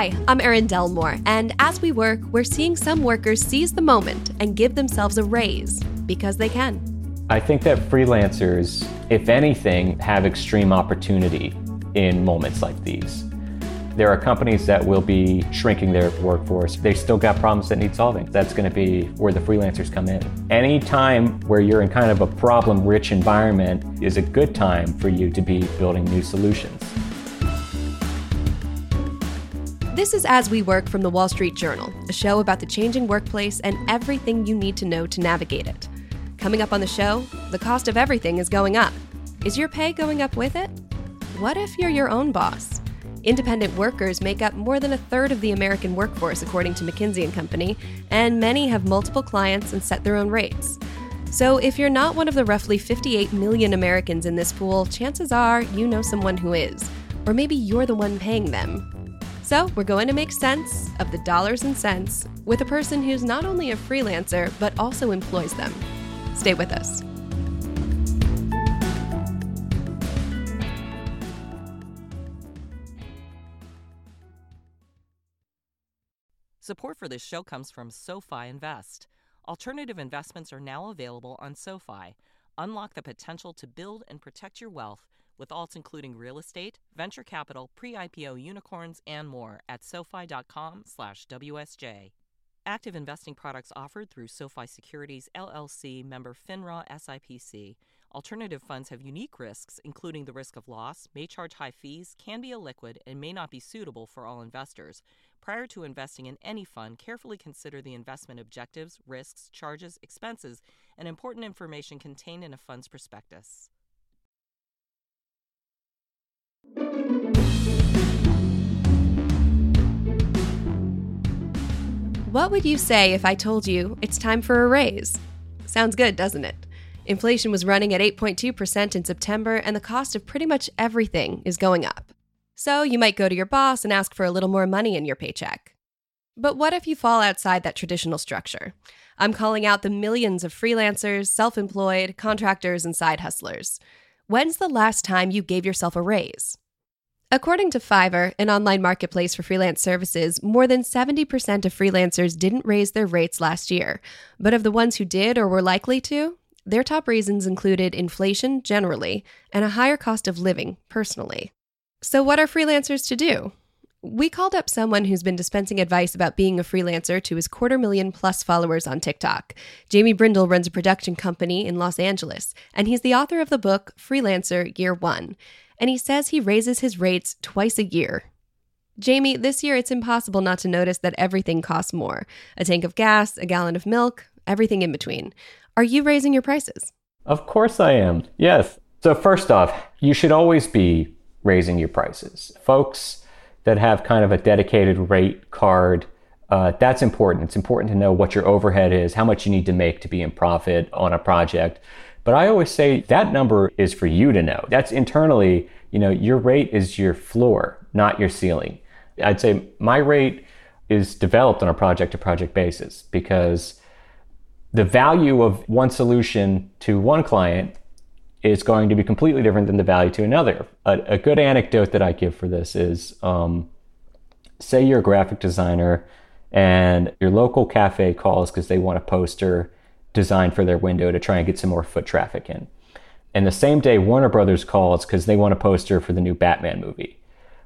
Hi, I'm Erin Delmore, and as we work, we're seeing some workers seize the moment and give themselves a raise because they can. I think that freelancers, if anything, have extreme opportunity in moments like these. There are companies that will be shrinking their workforce. They still got problems that need solving. That's going to be where the freelancers come in. Any time where you're in kind of a problem rich environment is a good time for you to be building new solutions. This is As We Work from the Wall Street Journal, a show about the changing workplace and everything you need to know to navigate it. Coming up on the show, the cost of everything is going up. Is your pay going up with it? What if you're your own boss? Independent workers make up more than a third of the American workforce, according to McKinsey and Company, and many have multiple clients and set their own rates. So, if you're not one of the roughly 58 million Americans in this pool, chances are you know someone who is. Or maybe you're the one paying them. So, we're going to make sense of the dollars and cents with a person who's not only a freelancer, but also employs them. Stay with us. Support for this show comes from SoFi Invest. Alternative investments are now available on SoFi. Unlock the potential to build and protect your wealth with alts including real estate, venture capital, pre-IPO unicorns, and more at sofi.com/wsj. Active investing products offered through SoFi Securities LLC member FINRA SIPC. Alternative funds have unique risks, including the risk of loss, may charge high fees, can be illiquid, and may not be suitable for all investors. Prior to investing in any fund, carefully consider the investment objectives, risks, charges, expenses, and important information contained in a fund's prospectus. What would you say if I told you it's time for a raise? Sounds good, doesn't it? Inflation was running at 8.2% in September, and the cost of pretty much everything is going up. So you might go to your boss and ask for a little more money in your paycheck. But what if you fall outside that traditional structure? I'm calling out the millions of freelancers, self employed, contractors, and side hustlers. When's the last time you gave yourself a raise? According to Fiverr, an online marketplace for freelance services, more than 70% of freelancers didn't raise their rates last year. But of the ones who did or were likely to, their top reasons included inflation generally and a higher cost of living personally. So, what are freelancers to do? We called up someone who's been dispensing advice about being a freelancer to his quarter million plus followers on TikTok. Jamie Brindle runs a production company in Los Angeles, and he's the author of the book Freelancer Year One and he says he raises his rates twice a year. Jamie, this year it's impossible not to notice that everything costs more a tank of gas, a gallon of milk, everything in between. Are you raising your prices? Of course I am. Yes. So, first off, you should always be raising your prices. Folks that have kind of a dedicated rate card, uh, that's important. It's important to know what your overhead is, how much you need to make to be in profit on a project. But I always say that number is for you to know. That's internally, you know, your rate is your floor, not your ceiling. I'd say my rate is developed on a project to project basis because the value of one solution to one client is going to be completely different than the value to another. A, a good anecdote that I give for this is um, say you're a graphic designer and your local cafe calls because they want a poster designed for their window to try and get some more foot traffic in. And the same day, Warner Brothers calls because they want a poster for the new Batman movie,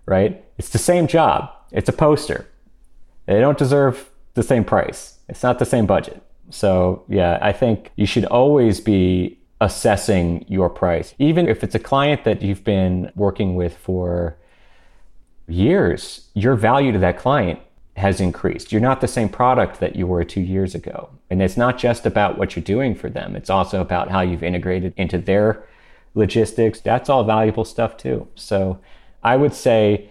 right? It's the same job, it's a poster. They don't deserve the same price, it's not the same budget. So, yeah, I think you should always be assessing your price. Even if it's a client that you've been working with for years, your value to that client has increased. You're not the same product that you were two years ago. And it's not just about what you're doing for them, it's also about how you've integrated into their logistics. That's all valuable stuff too. So I would say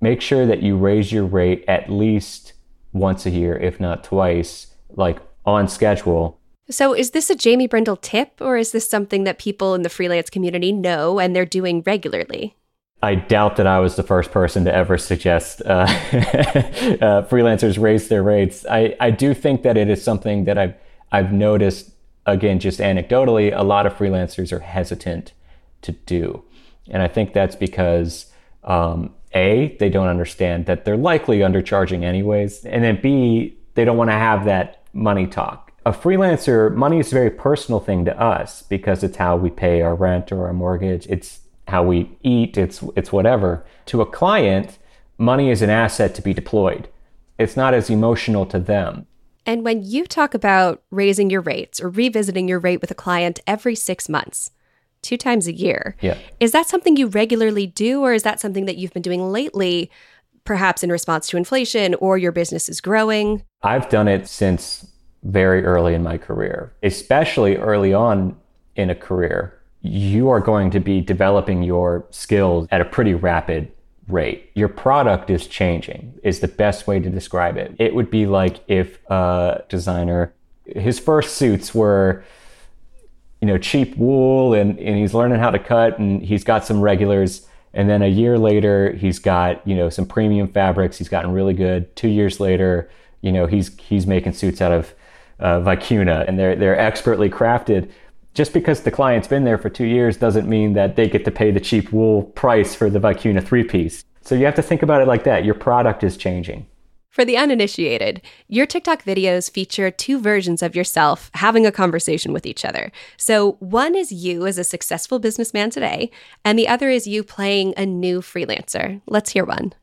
make sure that you raise your rate at least once a year, if not twice, like on schedule. So, is this a Jamie Brindle tip, or is this something that people in the freelance community know and they're doing regularly? I doubt that I was the first person to ever suggest uh, uh, freelancers raise their rates. I, I do think that it is something that I've I've noticed again just anecdotally. A lot of freelancers are hesitant to do, and I think that's because um, A, they don't understand that they're likely undercharging anyways. And then B, they don't want to have that money talk. A freelancer, money is a very personal thing to us because it's how we pay our rent or our mortgage. It's how we eat. It's, it's whatever. To a client, money is an asset to be deployed. It's not as emotional to them. And when you talk about raising your rates or revisiting your rate with a client every six months, two times a year, Yeah. is that something you regularly do, or is that something that you've been doing lately, perhaps in response to inflation or your business is growing? I've done it since very early in my career, especially early on in a career. You are going to be developing your skills at a pretty rapid rate. Your product is changing, is the best way to describe it. It would be like if a designer, his first suits were you know, cheap wool and, and he's learning how to cut and he's got some regulars. And then a year later, he's got, you know, some premium fabrics. He's gotten really good. Two years later, you know, he's, he's making suits out of uh, vicuna and they're, they're expertly crafted. Just because the client's been there for two years doesn't mean that they get to pay the cheap wool price for the vicuna three piece. So you have to think about it like that. Your product is changing. For the uninitiated, your TikTok videos feature two versions of yourself having a conversation with each other. So, one is you as a successful businessman today, and the other is you playing a new freelancer. Let's hear one.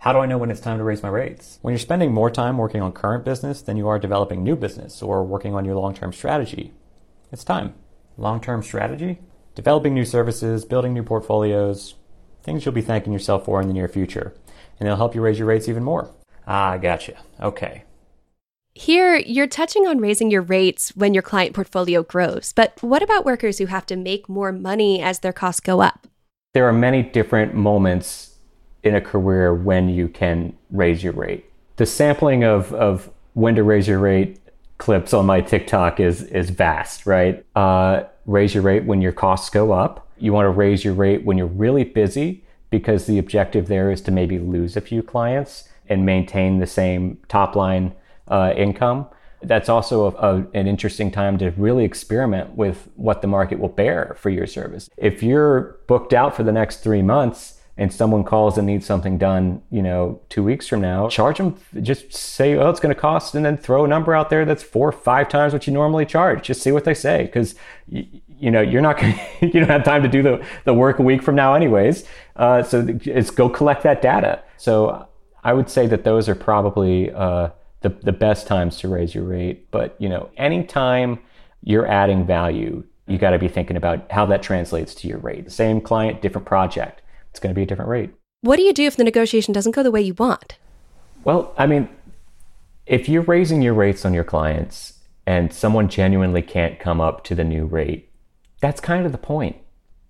How do I know when it's time to raise my rates? When you're spending more time working on current business than you are developing new business or working on your long term strategy, it's time. Long term strategy? Developing new services, building new portfolios, things you'll be thanking yourself for in the near future. And they'll help you raise your rates even more. Ah, gotcha. Okay. Here, you're touching on raising your rates when your client portfolio grows, but what about workers who have to make more money as their costs go up? There are many different moments in a career when you can raise your rate. The sampling of, of when to raise your rate clips on my TikTok is, is vast, right? Uh, raise your rate when your costs go up. You want to raise your rate when you're really busy because the objective there is to maybe lose a few clients and maintain the same top line uh, income. That's also a, a, an interesting time to really experiment with what the market will bear for your service. If you're booked out for the next three months and someone calls and needs something done, you know, two weeks from now, charge them. Just say, "Oh, it's going to cost," and then throw a number out there that's four or five times what you normally charge. Just see what they say, because y- you know you're not going you don't have time to do the the work a week from now, anyways. Uh, so it's go collect that data. So I would say that those are probably uh, the, the best times to raise your rate. But you know, anytime you're adding value, you got to be thinking about how that translates to your rate. Same client, different project. It's going to be a different rate. What do you do if the negotiation doesn't go the way you want? Well, I mean, if you're raising your rates on your clients and someone genuinely can't come up to the new rate, that's kind of the point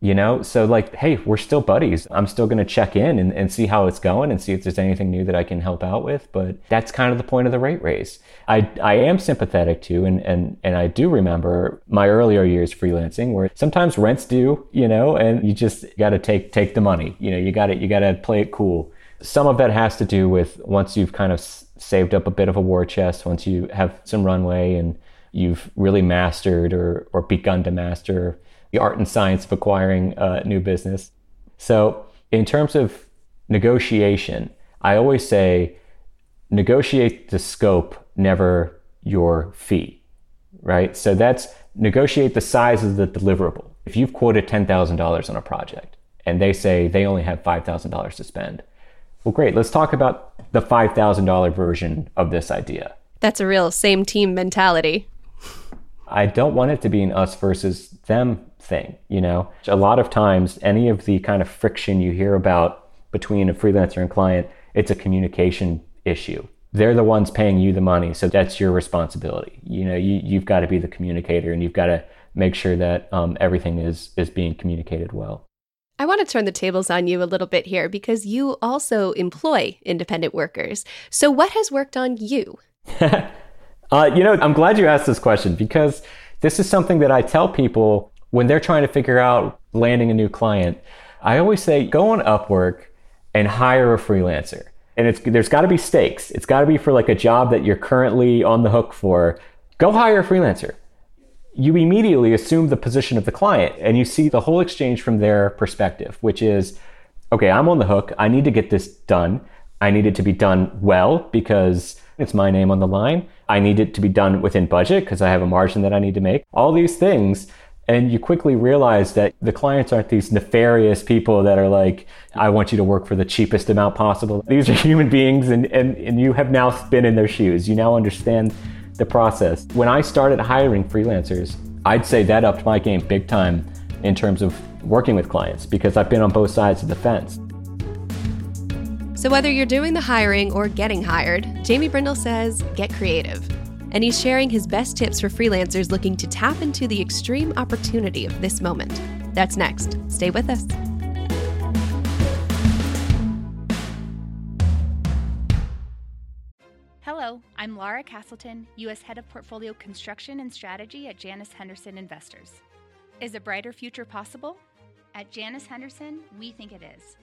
you know? So like hey we're still buddies. I'm still going to check in and, and see how it's going and see if there's anything new that i can help out with but that's kind of the point of the rate raise. I i am sympathetic to and and and i do remember my earlier years freelancing where sometimes rent's due you know and you just got to take take the money. You know you got to you got to play it cool. Some of that has to do with once you've kind of saved up a bit of a war chest once you have some runway and you've really mastered or or begun to master the art and science of acquiring uh, new business. So, in terms of negotiation, I always say negotiate the scope, never your fee, right? So, that's negotiate the size of the deliverable. If you've quoted $10,000 on a project and they say they only have $5,000 to spend, well, great, let's talk about the $5,000 version of this idea. That's a real same team mentality. I don't want it to be an us versus them thing, you know? A lot of times, any of the kind of friction you hear about between a freelancer and client, it's a communication issue. They're the ones paying you the money, so that's your responsibility. You know, you, you've got to be the communicator and you've got to make sure that um, everything is, is being communicated well. I want to turn the tables on you a little bit here because you also employ independent workers. So, what has worked on you? uh, you know, I'm glad you asked this question because this is something that I tell people when they're trying to figure out landing a new client. I always say go on Upwork and hire a freelancer. And it's there's got to be stakes. It's got to be for like a job that you're currently on the hook for. Go hire a freelancer. You immediately assume the position of the client and you see the whole exchange from their perspective, which is okay, I'm on the hook. I need to get this done. I need it to be done well because it's my name on the line. I need it to be done within budget because I have a margin that I need to make. All these things. And you quickly realize that the clients aren't these nefarious people that are like, I want you to work for the cheapest amount possible. These are human beings, and, and, and you have now been in their shoes. You now understand the process. When I started hiring freelancers, I'd say that upped my game big time in terms of working with clients because I've been on both sides of the fence. So, whether you're doing the hiring or getting hired, Jamie Brindle says get creative. And he's sharing his best tips for freelancers looking to tap into the extreme opportunity of this moment. That's next. Stay with us. Hello, I'm Laura Castleton, U.S. Head of Portfolio Construction and Strategy at Janus Henderson Investors. Is a brighter future possible? At Janus Henderson, we think it is.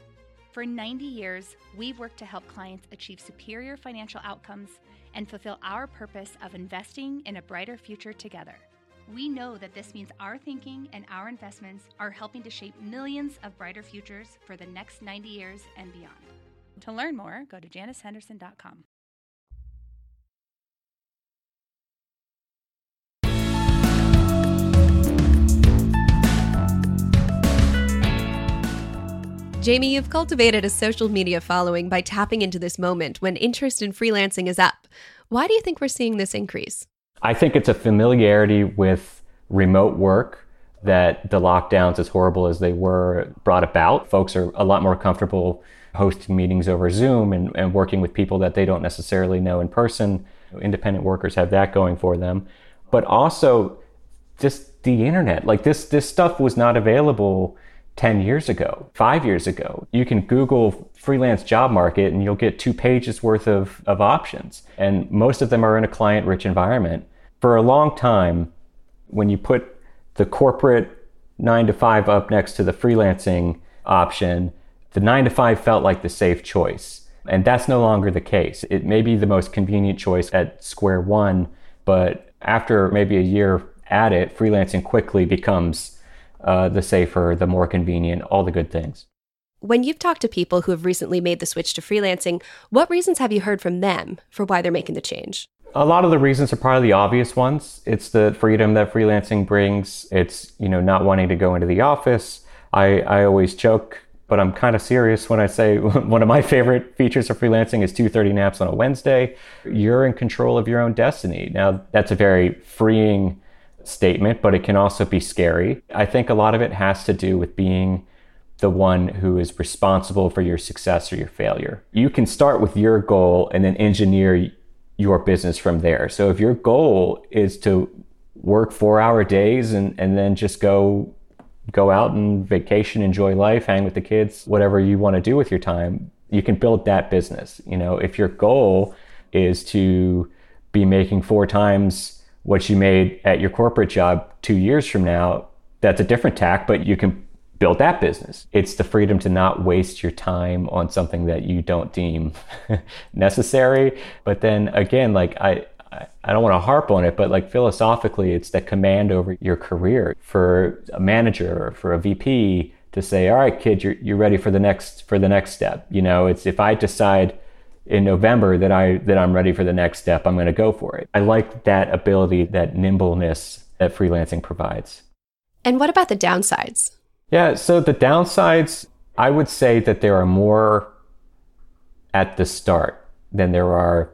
For 90 years, we've worked to help clients achieve superior financial outcomes and fulfill our purpose of investing in a brighter future together. We know that this means our thinking and our investments are helping to shape millions of brighter futures for the next 90 years and beyond. To learn more, go to janushenderson.com. Jamie, you've cultivated a social media following by tapping into this moment when interest in freelancing is up. Why do you think we're seeing this increase? I think it's a familiarity with remote work that the lockdowns, as horrible as they were, brought about. Folks are a lot more comfortable hosting meetings over Zoom and, and working with people that they don't necessarily know in person. Independent workers have that going for them. But also just the internet. Like this this stuff was not available 10 years ago, five years ago. You can Google freelance job market and you'll get two pages worth of, of options. And most of them are in a client rich environment. For a long time, when you put the corporate nine to five up next to the freelancing option, the nine to five felt like the safe choice. And that's no longer the case. It may be the most convenient choice at square one, but after maybe a year at it, freelancing quickly becomes uh, the safer, the more convenient, all the good things. When you've talked to people who have recently made the switch to freelancing, what reasons have you heard from them for why they're making the change? A lot of the reasons are probably the obvious ones. It's the freedom that freelancing brings. It's, you know, not wanting to go into the office. I, I always joke, but I'm kind of serious when I say one of my favorite features of freelancing is 2:30 naps on a Wednesday. You're in control of your own destiny. Now, that's a very freeing statement, but it can also be scary. I think a lot of it has to do with being the one who is responsible for your success or your failure. You can start with your goal and then engineer your business from there. So if your goal is to work four hour days and, and then just go go out and vacation, enjoy life, hang with the kids, whatever you want to do with your time, you can build that business. You know, if your goal is to be making four times what you made at your corporate job two years from now, that's a different tack, but you can build that business. It's the freedom to not waste your time on something that you don't deem necessary. But then again, like I, I don't want to harp on it, but like philosophically, it's the command over your career for a manager or for a VP to say, all right, kid, you're, you're ready for the next, for the next step. You know, it's if I decide in November that I that I'm ready for the next step, I'm going to go for it. I like that ability, that nimbleness that freelancing provides. And what about the downsides? Yeah, so the downsides, I would say that there are more at the start than there are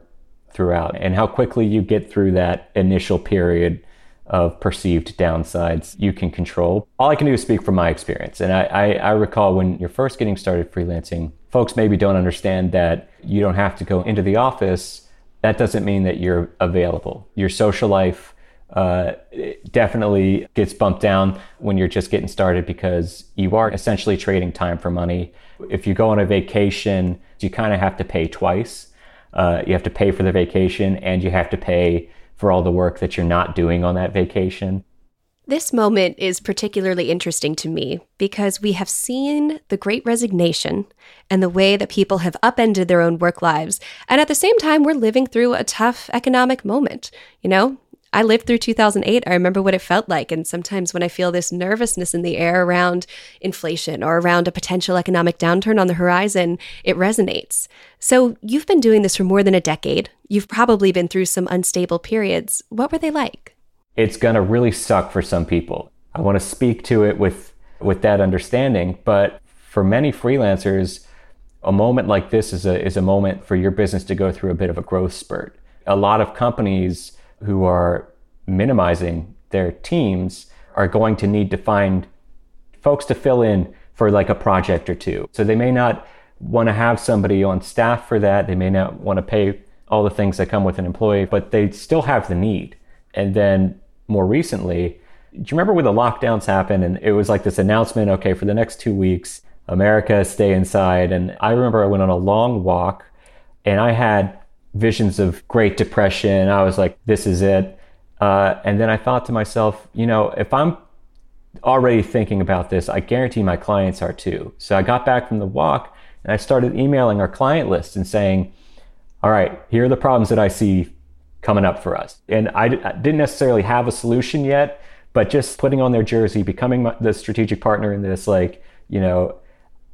throughout. And how quickly you get through that initial period of perceived downsides you can control. All I can do is speak from my experience. And I, I, I recall when you're first getting started freelancing, folks maybe don't understand that you don't have to go into the office. That doesn't mean that you're available. Your social life uh, definitely gets bumped down when you're just getting started because you are essentially trading time for money. If you go on a vacation, you kind of have to pay twice. Uh, you have to pay for the vacation and you have to pay for all the work that you're not doing on that vacation. This moment is particularly interesting to me because we have seen the great resignation and the way that people have upended their own work lives. And at the same time, we're living through a tough economic moment. You know, I lived through 2008. I remember what it felt like. And sometimes when I feel this nervousness in the air around inflation or around a potential economic downturn on the horizon, it resonates. So you've been doing this for more than a decade. You've probably been through some unstable periods. What were they like? It's going to really suck for some people. I want to speak to it with, with that understanding. But for many freelancers, a moment like this is a, is a moment for your business to go through a bit of a growth spurt. A lot of companies who are minimizing their teams are going to need to find folks to fill in for like a project or two. So they may not want to have somebody on staff for that. They may not want to pay all the things that come with an employee, but they still have the need. And then more recently, do you remember when the lockdowns happened and it was like this announcement, okay, for the next two weeks, America stay inside. And I remember I went on a long walk and I had visions of Great Depression. I was like, this is it. Uh, and then I thought to myself, you know, if I'm already thinking about this, I guarantee my clients are too. So I got back from the walk and I started emailing our client list and saying, all right, here are the problems that I see coming up for us. And I, didn't necessarily have a solution yet, but just putting on their jersey, becoming the strategic partner in this, like, you know,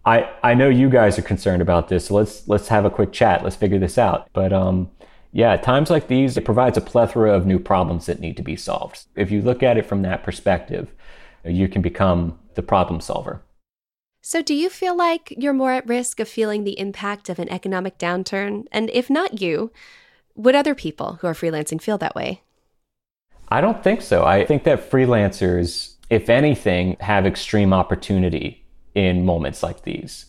I, I know you guys are concerned about this, so let's let's have a quick chat. Let's figure this out. But um, yeah, times like these, it provides a plethora of new problems that need to be solved. If you look at it from that perspective, you can become the problem solver. So, do you feel like you're more at risk of feeling the impact of an economic downturn? And if not you, would other people who are freelancing feel that way? I don't think so. I think that freelancers, if anything, have extreme opportunity in moments like these.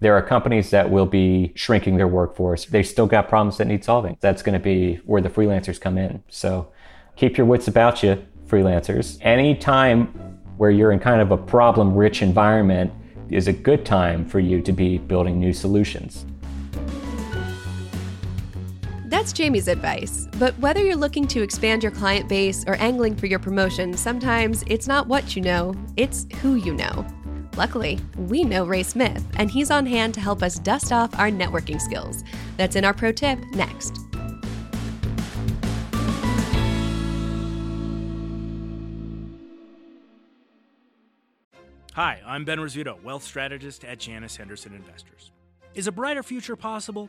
There are companies that will be shrinking their workforce. They still got problems that need solving. That's going to be where the freelancers come in. So keep your wits about you, freelancers. Any time where you're in kind of a problem rich environment is a good time for you to be building new solutions. That's Jamie's advice. But whether you're looking to expand your client base or angling for your promotion, sometimes it's not what you know, it's who you know. Luckily, we know Ray Smith, and he's on hand to help us dust off our networking skills. That's in our pro tip next. Hi, I'm Ben Rizzuto, wealth strategist at Janus Henderson Investors. Is a brighter future possible?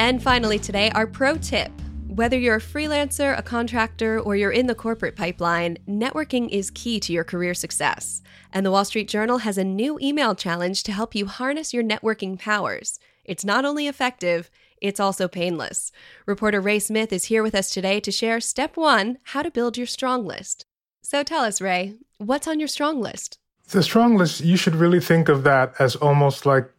And finally, today, our pro tip. Whether you're a freelancer, a contractor, or you're in the corporate pipeline, networking is key to your career success. And the Wall Street Journal has a new email challenge to help you harness your networking powers. It's not only effective, it's also painless. Reporter Ray Smith is here with us today to share step one how to build your strong list. So tell us, Ray, what's on your strong list? The strong list, you should really think of that as almost like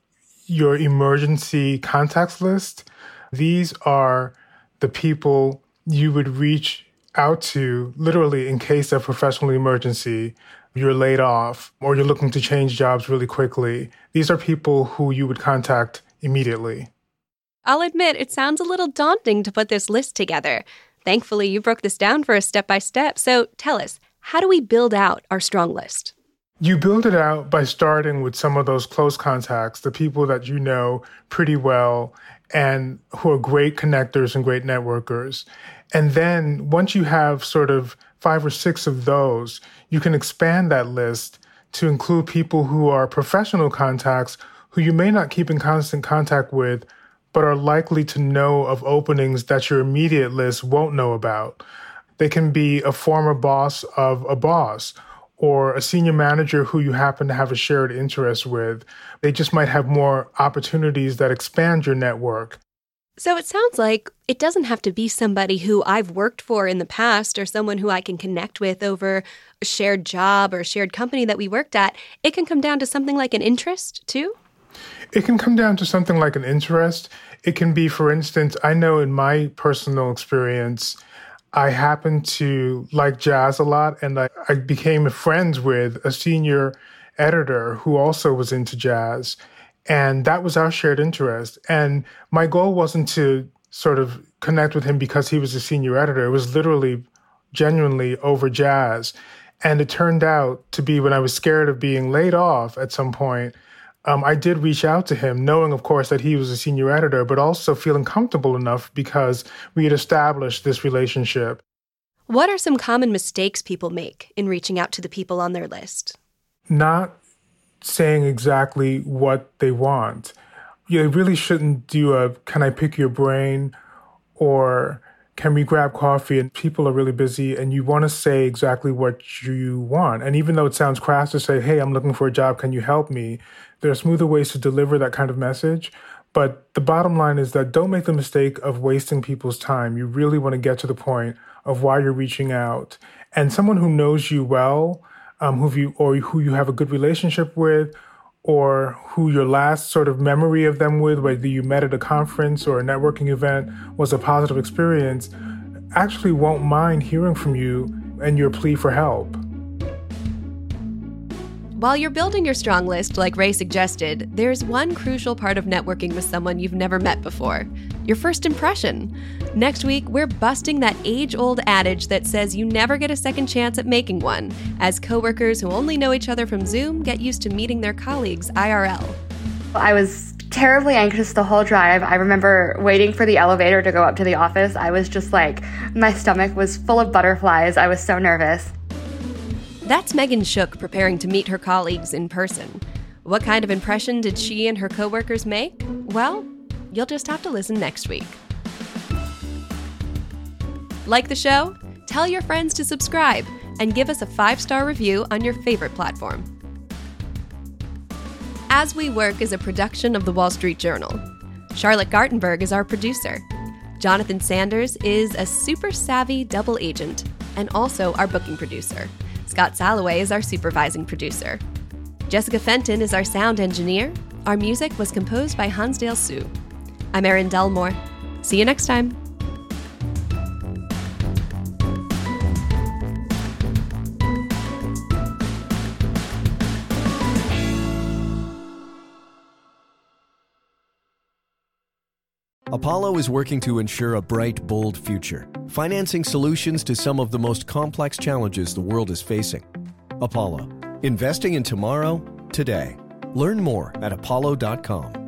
your emergency contacts list. These are the people you would reach out to literally in case of professional emergency, you're laid off, or you're looking to change jobs really quickly. These are people who you would contact immediately. I'll admit it sounds a little daunting to put this list together. Thankfully, you broke this down for us step by step. So tell us, how do we build out our strong list? You build it out by starting with some of those close contacts, the people that you know pretty well and who are great connectors and great networkers. And then once you have sort of five or six of those, you can expand that list to include people who are professional contacts who you may not keep in constant contact with, but are likely to know of openings that your immediate list won't know about. They can be a former boss of a boss or a senior manager who you happen to have a shared interest with. They just might have more opportunities that expand your network. So it sounds like it doesn't have to be somebody who I've worked for in the past or someone who I can connect with over a shared job or a shared company that we worked at. It can come down to something like an interest, too? It can come down to something like an interest. It can be, for instance, I know in my personal experience, I happened to like jazz a lot, and I, I became friends with a senior editor who also was into jazz. And that was our shared interest. And my goal wasn't to sort of connect with him because he was a senior editor. It was literally, genuinely over jazz. And it turned out to be when I was scared of being laid off at some point, um, I did reach out to him, knowing, of course, that he was a senior editor, but also feeling comfortable enough because we had established this relationship. What are some common mistakes people make in reaching out to the people on their list? Not saying exactly what they want. You really shouldn't do a can I pick your brain or can we grab coffee and people are really busy and you want to say exactly what you want. And even though it sounds crass to say, hey, I'm looking for a job, can you help me? There are smoother ways to deliver that kind of message. But the bottom line is that don't make the mistake of wasting people's time. You really want to get to the point of why you're reaching out. And someone who knows you well um, who you or who you have a good relationship with, or who your last sort of memory of them with, whether you met at a conference or a networking event, was a positive experience, actually won't mind hearing from you and your plea for help. While you're building your strong list, like Ray suggested, there's one crucial part of networking with someone you've never met before your first impression. Next week, we're busting that age old adage that says you never get a second chance at making one, as coworkers who only know each other from Zoom get used to meeting their colleagues IRL. I was terribly anxious the whole drive. I remember waiting for the elevator to go up to the office. I was just like, my stomach was full of butterflies. I was so nervous. That's Megan Shook preparing to meet her colleagues in person. What kind of impression did she and her coworkers make? Well, you'll just have to listen next week. Like the show? Tell your friends to subscribe and give us a five star review on your favorite platform. As We Work is a production of the Wall Street Journal. Charlotte Gartenberg is our producer. Jonathan Sanders is a super savvy double agent and also our booking producer. Scott Saloway is our supervising producer. Jessica Fenton is our sound engineer. Our music was composed by Hansdale Hsu. I'm Erin Delmore. See you next time. Apollo is working to ensure a bright, bold future, financing solutions to some of the most complex challenges the world is facing. Apollo, investing in tomorrow, today. Learn more at apollo.com.